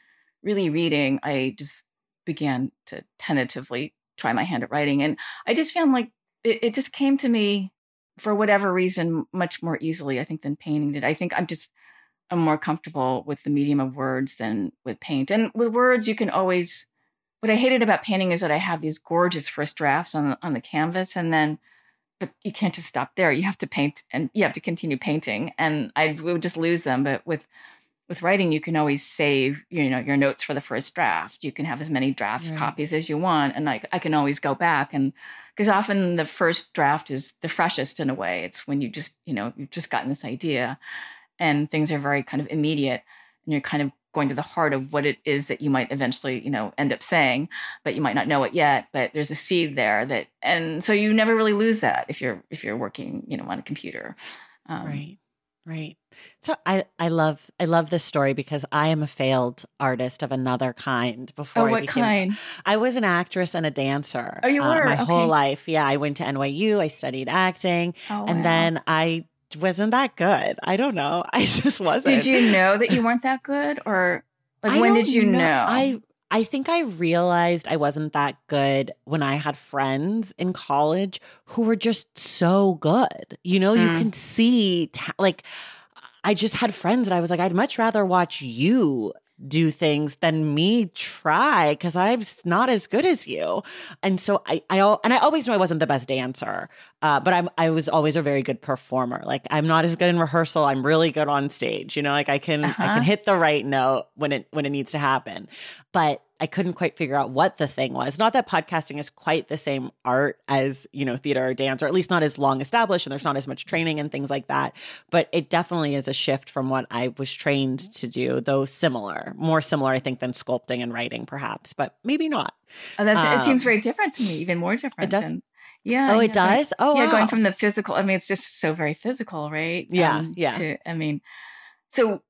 really reading, I just began to tentatively try my hand at writing. And I just found like it, it just came to me for whatever reason much more easily, I think, than painting did. I think I'm just I'm more comfortable with the medium of words than with paint. And with words, you can always. What I hated about painting is that I have these gorgeous first drafts on on the canvas, and then, but you can't just stop there. You have to paint, and you have to continue painting, and I would just lose them. But with with writing, you can always save, you know, your notes for the first draft. You can have as many draft right. copies as you want, and like I can always go back and because often the first draft is the freshest in a way. It's when you just, you know, you've just gotten this idea and things are very kind of immediate and you're kind of going to the heart of what it is that you might eventually you know end up saying but you might not know it yet but there's a seed there that and so you never really lose that if you're if you're working you know on a computer. Um, right right. So i i love i love this story because i am a failed artist of another kind before oh, what I became, kind? I was an actress and a dancer oh you uh, were? uh, my okay. whole life. Yeah i went to nyu i studied acting oh, and wow. then i wasn't that good. I don't know. (laughs) I just wasn't. Did you know that you weren't that good or like I when did you know? know? I I think I realized I wasn't that good when I had friends in college who were just so good. You know, mm. you can see ta- like I just had friends and I was like I'd much rather watch you do things than me try because I'm not as good as you. And so I, I, and I always knew I wasn't the best dancer. Uh, but I'm I was always a very good performer. Like I'm not as good in rehearsal. I'm really good on stage. You know, like I can uh-huh. I can hit the right note when it when it needs to happen. But I couldn't quite figure out what the thing was. Not that podcasting is quite the same art as, you know, theater or dance, or at least not as long established and there's not as much training and things like that. But it definitely is a shift from what I was trained to do, though similar, more similar, I think, than sculpting and writing, perhaps, but maybe not. Oh, that's um, it seems um, very different to me, even more different. It does. Than, yeah. Oh, it yeah, does? oh, yeah. Wow. Going from the physical, I mean, it's just so very physical, right? Yeah. Um, yeah. To, I mean, so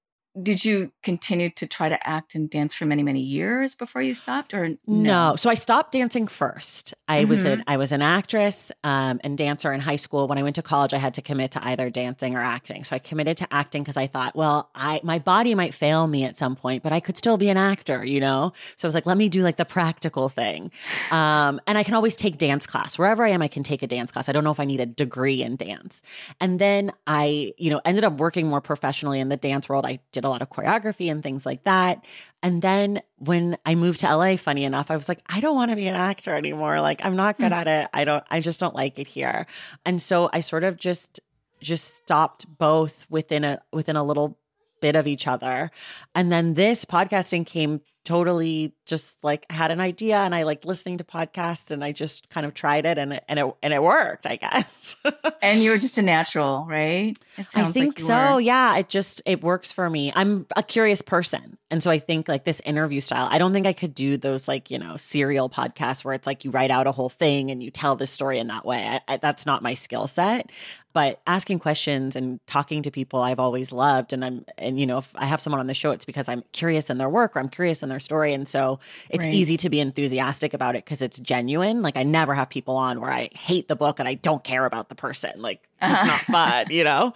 did you continue to try to act and dance for many many years before you stopped or no, no. so i stopped dancing first. I mm-hmm. was an i was an actress um, and dancer in high school. When i went to college i had to commit to either dancing or acting. So i committed to acting because i thought well i my body might fail me at some point but i could still be an actor you know? So i was like let me do like the practical thing. Um, and i can always take dance class. Wherever i am i can take a dance class. I don't know if i need a degree in dance. And then i you know ended up working more professionally in the dance world. I did a lot of choreography and things like that. And then when I moved to LA, funny enough, I was like, I don't want to be an actor anymore. Like, I'm not good mm. at it. I don't, I just don't like it here. And so I sort of just, just stopped both within a, within a little bit of each other. And then this podcasting came totally just like had an idea and I liked listening to podcasts and I just kind of tried it and it, and it and it worked, I guess. (laughs) and you were just a natural, right? I think like so. Were. Yeah, it just it works for me. I'm a curious person. And so I think like this interview style, I don't think I could do those like, you know, serial podcasts where it's like you write out a whole thing and you tell the story in that way. I, I, that's not my skill set but asking questions and talking to people I've always loved. And I'm, and you know, if I have someone on the show, it's because I'm curious in their work or I'm curious in their story. And so it's right. easy to be enthusiastic about it because it's genuine. Like I never have people on where I hate the book and I don't care about the person. Like just not (laughs) fun, you know?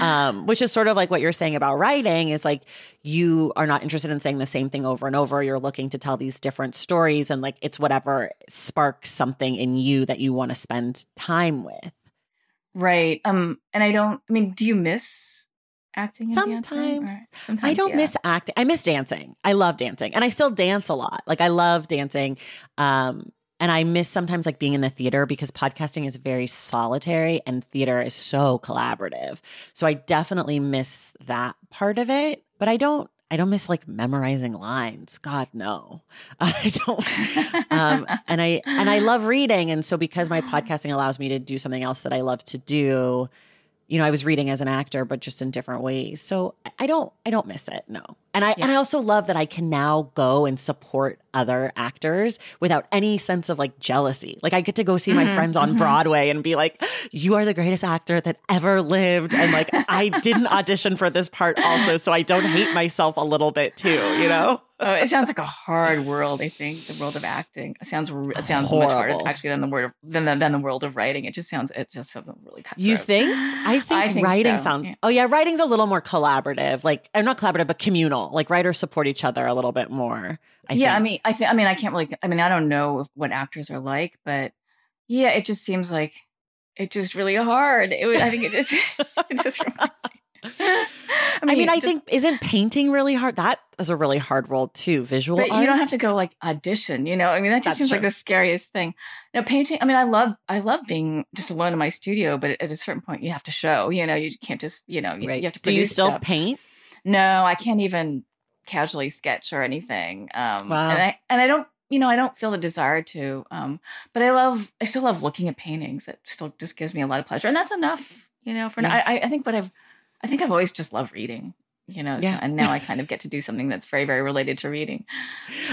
Um, which is sort of like what you're saying about writing is like you are not interested in saying the same thing over and over. You're looking to tell these different stories and like it's whatever sparks something in you that you want to spend time with. Right. Um, and I don't. I mean, do you miss acting? sometimes. sometimes. I don't yeah. miss acting. I miss dancing. I love dancing, and I still dance a lot. Like I love dancing. Um, and I miss sometimes like being in the theater because podcasting is very solitary and theater is so collaborative. So I definitely miss that part of it, but I don't I don't miss like memorizing lines. God, no, (laughs) I don't. um, (laughs) and I and I love reading, and so because my podcasting allows me to do something else that I love to do, you know, I was reading as an actor, but just in different ways. So I don't, I don't miss it. No. And I, yeah. and I also love that I can now go and support other actors without any sense of like jealousy. Like I get to go see mm-hmm, my friends on mm-hmm. Broadway and be like, you are the greatest actor that ever lived. And like, I didn't (laughs) audition for this part also. So I don't hate myself a little bit too, you (gasps) know? oh, it sounds like a hard world. I think the world of acting. It sounds it sounds Horrible. much harder actually than the word of, than, than than the world of writing. It just sounds it just sounds really. Cutthroat. You think? I think, (gasps) I think writing so. sounds. Yeah. Oh yeah, writing's a little more collaborative. Like, I'm not collaborative, but communal. Like writers support each other a little bit more. I yeah, think. I mean, I think. I mean, I can't really. I mean, I don't know what actors are like, but yeah, it just seems like it's just really hard. It was, I think it just (laughs) it just reminds me (laughs) I mean, I, mean, I just, think isn't painting really hard? That is a really hard role too. Visual, but art? you don't have to go like audition. You know, I mean, that just That's seems true. like the scariest thing. Now, painting. I mean, I love, I love being just alone in my studio, but at a certain point, you have to show. You know, you can't just, you know, you, right. you have to. Do you still stuff. paint? No, I can't even casually sketch or anything. Um, wow. And I and I don't you know, I don't feel the desire to. Um, but I love, I still love looking at paintings. It still just gives me a lot of pleasure, and that's enough, you know. For yeah. I, I think what I've I think I've always just loved reading, you know, yeah. so, and now I kind of get to do something that's very, very related to reading.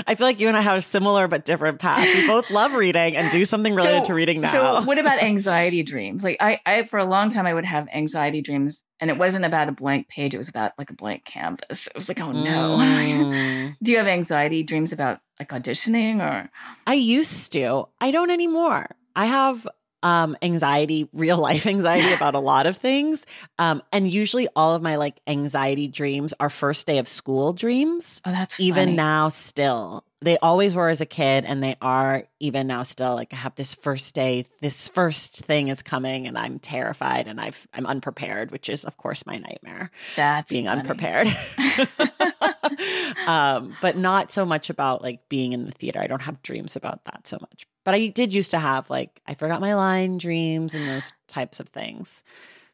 I feel like you and I have a similar but different path. We both love reading and do something (laughs) related so, to reading now. So, what about (laughs) anxiety dreams? Like, I, I, for a long time, I would have anxiety dreams, and it wasn't about a blank page; it was about like a blank canvas. It was like, oh no. Mm. (laughs) do you have anxiety dreams about like auditioning or? I used to. I don't anymore. I have um, anxiety, (laughs) real life anxiety about a lot of things. Um, and usually all of my like anxiety dreams are first day of school dreams. Oh, that's even funny. now still. They always were as a kid and they are even now still like I have this first day, this first thing is coming and I'm terrified and I've I'm unprepared, which is of course my nightmare. That's being funny. unprepared. (laughs) (laughs) um, but not so much about like being in the theater. I don't have dreams about that so much But I did used to have like I forgot my line dreams and those types of things.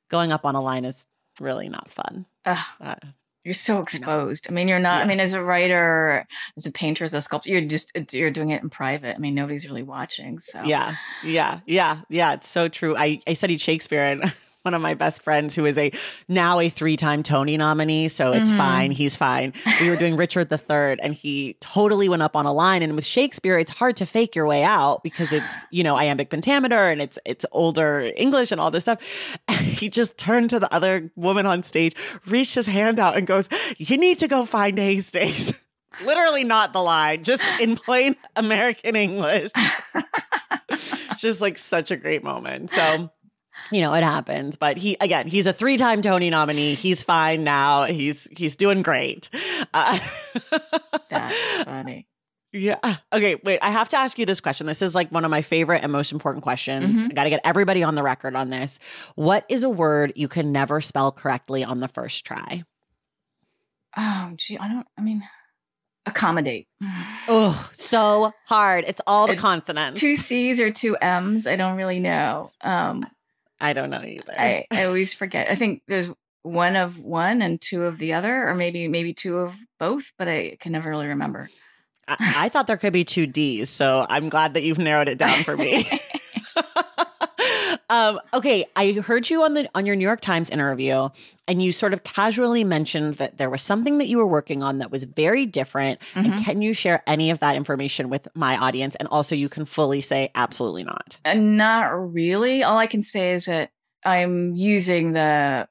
Going up on a line is really not fun. Ugh, Uh, you're so exposed. I mean, you're not. I mean, as a writer, as a painter, as a sculptor, you're just you're doing it in private. I mean, nobody's really watching. So Yeah, yeah, yeah, yeah. It's so true. I, I studied Shakespeare and (laughs) one of my best friends who is a now a three-time Tony nominee, so it's Mhm. fine. He's fine. We were doing Richard III and he totally went up on a line. And with Shakespeare, it's hard to fake your way out because it's, you know, iambic pentameter and it's it's older English and all this stuff. And (laughs) he just turned to the other woman on stage, reached his hand out and goes, You need to go find Hastings. (laughs) Literally not the line, just in plain American English (laughs) just like such a great moment. So, you know, it happens. But he again, he's a three-time Tony nominee. He's fine now. He's he's doing great. Uh, (laughs) that's funny. yeah. Okay. Wait. I have to ask you this question. This is like one of my favorite and most important questions. I got to get everybody on the record on this. What is a word you can never spell correctly on the first try? Oh, gee, I don't. I mean, accommodate. Oh, so hard. It's all the It- consonants. two C's or two M's. I don't really know. Um, I don't know either. I, I always forget. I think there's one of one and two of the other, or maybe maybe two of both, but I can never really remember. I, I thought there could be two D's, so I'm glad that you've narrowed it down for me. (laughs) um, okay, I heard you on the on your New York Times interview, and you sort of casually mentioned that there was something that you were working on that was very different. Mhm. And can you share any of that information with my audience? And also, you can fully say absolutely not. And not really. All I can say is that I'm using the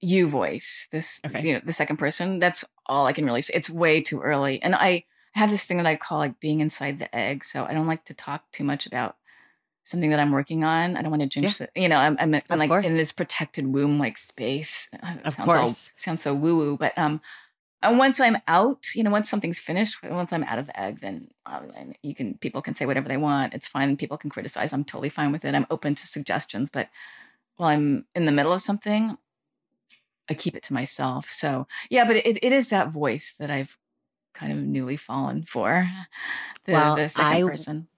you voice, this Okay. you know, the second person. That's all I can really say. It's way too early. And I have this thing that I call like being inside the egg. So I don't like to talk too much about something that I'm working on. I don't want to jinx it. You know, I'm, I'm, I'm like course. in this protected womb like space. Uh, it Of sounds all- course. sounds so woo woo, but um, and once I'm out, you know, once something's finished, once I'm out of the egg, then uh, you can people can say whatever they want. It's fine. People can criticize. I'm totally fine with it. I'm open to suggestions. But while I'm in the middle of something, I keep it to myself. So yeah, but it, it is that voice that I've kind of newly fallen for. (laughs) The, Well, the second I- person.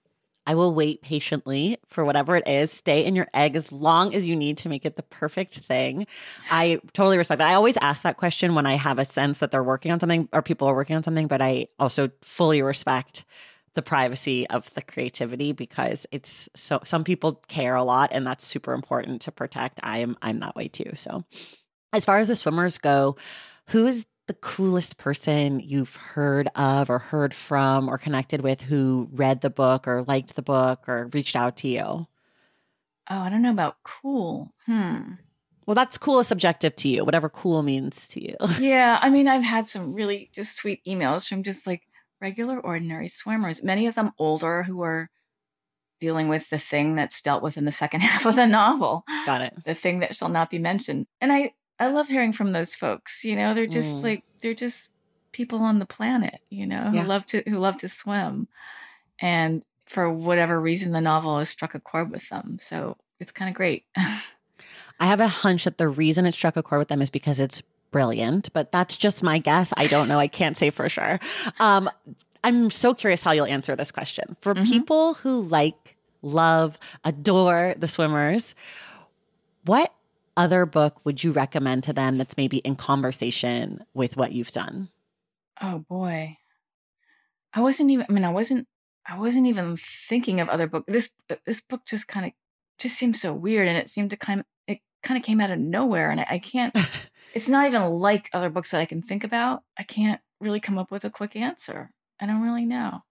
I will wait patiently for whatever it is. Stay in your egg as long as you need to make it the perfect thing. I totally respect that. I always ask that question when I have a sense that they're working on something or people are working on something, but I also fully respect the privacy of the creativity because it's so some people care a lot and that's super important to protect. I am I'm that way too. So as far as the swimmers go, who is the coolest person you've heard of or heard from or connected with who read the book or liked the book or reached out to you? Oh, I don't know about cool. Hmm. Well, that's cool is subjective to you, whatever cool means to you. (laughs) Yeah, I mean, I've had some really just sweet emails from just like regular, ordinary swimmers, many of them older who are dealing with the thing that's dealt with in the second (laughs) half of the novel, Got it. the thing that shall not be mentioned. And I, I love hearing from those folks. You know, they're just Mm. like they're just people on the planet. You know, who Yeah. love to who love to swim, and for whatever reason, the novel has struck a chord with them. So it's kind of great. (laughs) I have a hunch that the reason it struck a chord with them is because it's brilliant, but that's just my guess. I don't know. I can't say for sure. Um, I'm so curious how you'll answer this question. For Mhm. people who like, love, adore the swimmers, what other book would you recommend to them that's maybe in conversation with what you've done? Oh boy. I wasn't even I mean I wasn't I wasn't even thinking of other books. This this book just kind of just seemed so weird and it seemed to kind of it kind of came out of nowhere and I, I can't (laughs) it's not even like other books that I can think about. I can't really come up with a quick answer. I don't really know.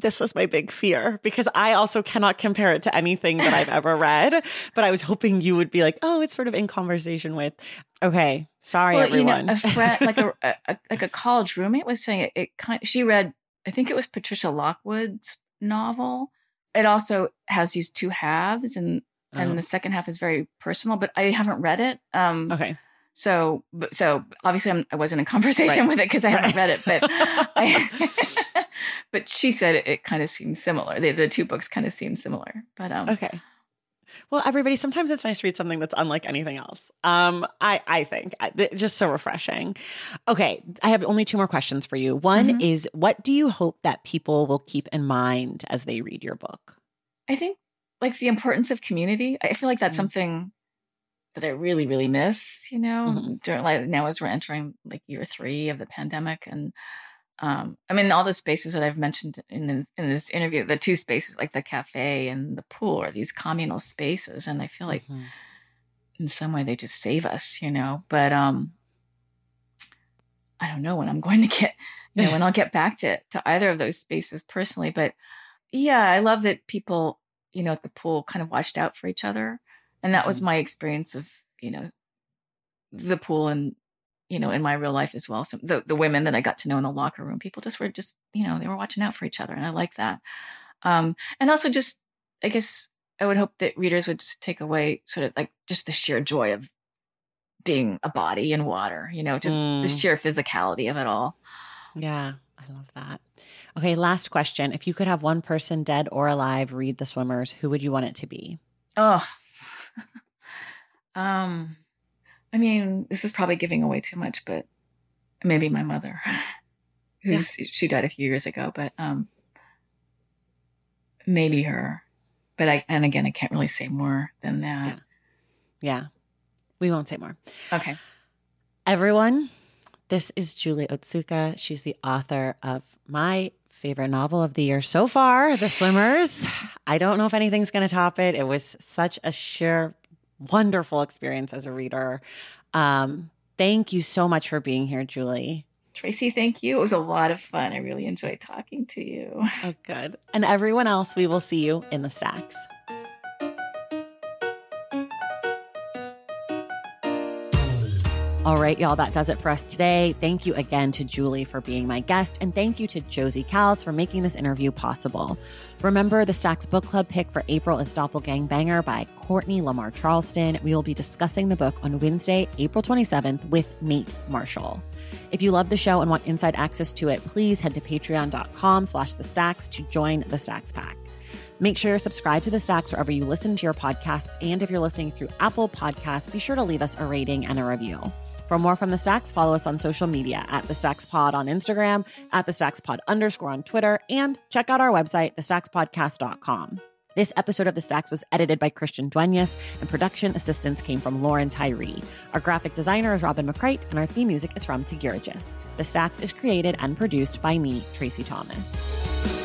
This was my big fear because I also cannot compare it to anything that I've ever (laughs) read. But I was hoping you would be like, oh, it's sort of in conversation with. Okay, sorry, well, everyone. you know, a friend like (laughs) a, a, like a college roommate was saying it, it kind she read I think it was Patricia Lockwood's novel. It also has these two halves and and Oh, the second half is very personal, but I haven't read it. Um, okay. So, so obviously I'm, I wasn't in (laughs) conversation Right. with it because I haven't Right. read it, but (laughs) I, (laughs) but she said it, it kind of seems similar. The, the two books kind of seem similar, but um, Okay. Well, everybody, sometimes it's nice to read something that's unlike anything else. Um, I I think just so refreshing. Okay, I have only two more questions for you. One Mhm. is, what do you hope that people will keep in mind as they read your book? I think like the importance of community. I feel like that's Mm. something that I really, really miss, you know, Mhm. during like now as we're entering like year three of the pandemic. And um, I mean, all the spaces that I've mentioned in in this interview, the two spaces like the cafe and the pool are these communal spaces. And I feel like Mhm. in some way they just save us, you know. But um I don't know when I'm going to get you know, when (laughs) I'll get back to to either of those spaces personally. But yeah, I love that people, you know, at the pool kind of watched out for each other. And that was Mhm. my experience of, you know, the pool and you know, in my real life as well. So the, the women that I got to know in the locker room, people just were just, you know, they were watching out for each other. And I like that. Um, and also just, I guess I would hope that readers would just take away sort of like just the sheer joy of being a body in water, you know, just the Mm. sheer physicality of it all. Yeah, I love that. Okay, last question. If you could have one person, dead or alive, read The Swimmers, who would you want it to be? Oh, (laughs) um, I mean, this is probably giving away too much, but maybe my mother, (laughs) who's she died a few years ago, but um, maybe her. But I, and again, I can't really say more than that. Yeah. Yeah, we won't say more. Okay. Everyone, this is Julie Otsuka. She's the author of my favorite novel of the year so far, The Swimmers. I don't know if anything's going to top it. It was such a sheer, wonderful experience as a reader. Um, thank you so much for being here, Julie. Traci, thank you. It was a lot of fun. I really enjoyed talking to you. Oh, good. And everyone else, we will see you in the stacks. All right, y'all, that does it for us today. Thank you again to Julie for being my guest, and thank you to Josie Kals for making this interview possible. Remember, the Stacks Book Club pick for April is Doppelgangbanger by Cortney Lamar Charleston. We will be discussing the book on Wednesday, April 27th with Nate Marshall. If you love the show and want inside access to it, please head to patreon.com slash the stacks to join the Stacks Pack. Make sure you're subscribed to the Stacks wherever you listen to your podcasts. And if you're listening through Apple Podcasts, be sure to leave us a rating and a review. For more from the Stacks, follow us on social media at the Stacks Pod on Instagram, at the Stacks Pod underscore on Twitter, and check out our website, thestackspodcast.com. This episode of The Stacks was edited by Christian Duenas, and production assistance came from Lauren Tyree. Our graphic designer is Robin McCrite, and our theme music is from Tagirijus. The Stacks is created and produced by me, Traci Thomas.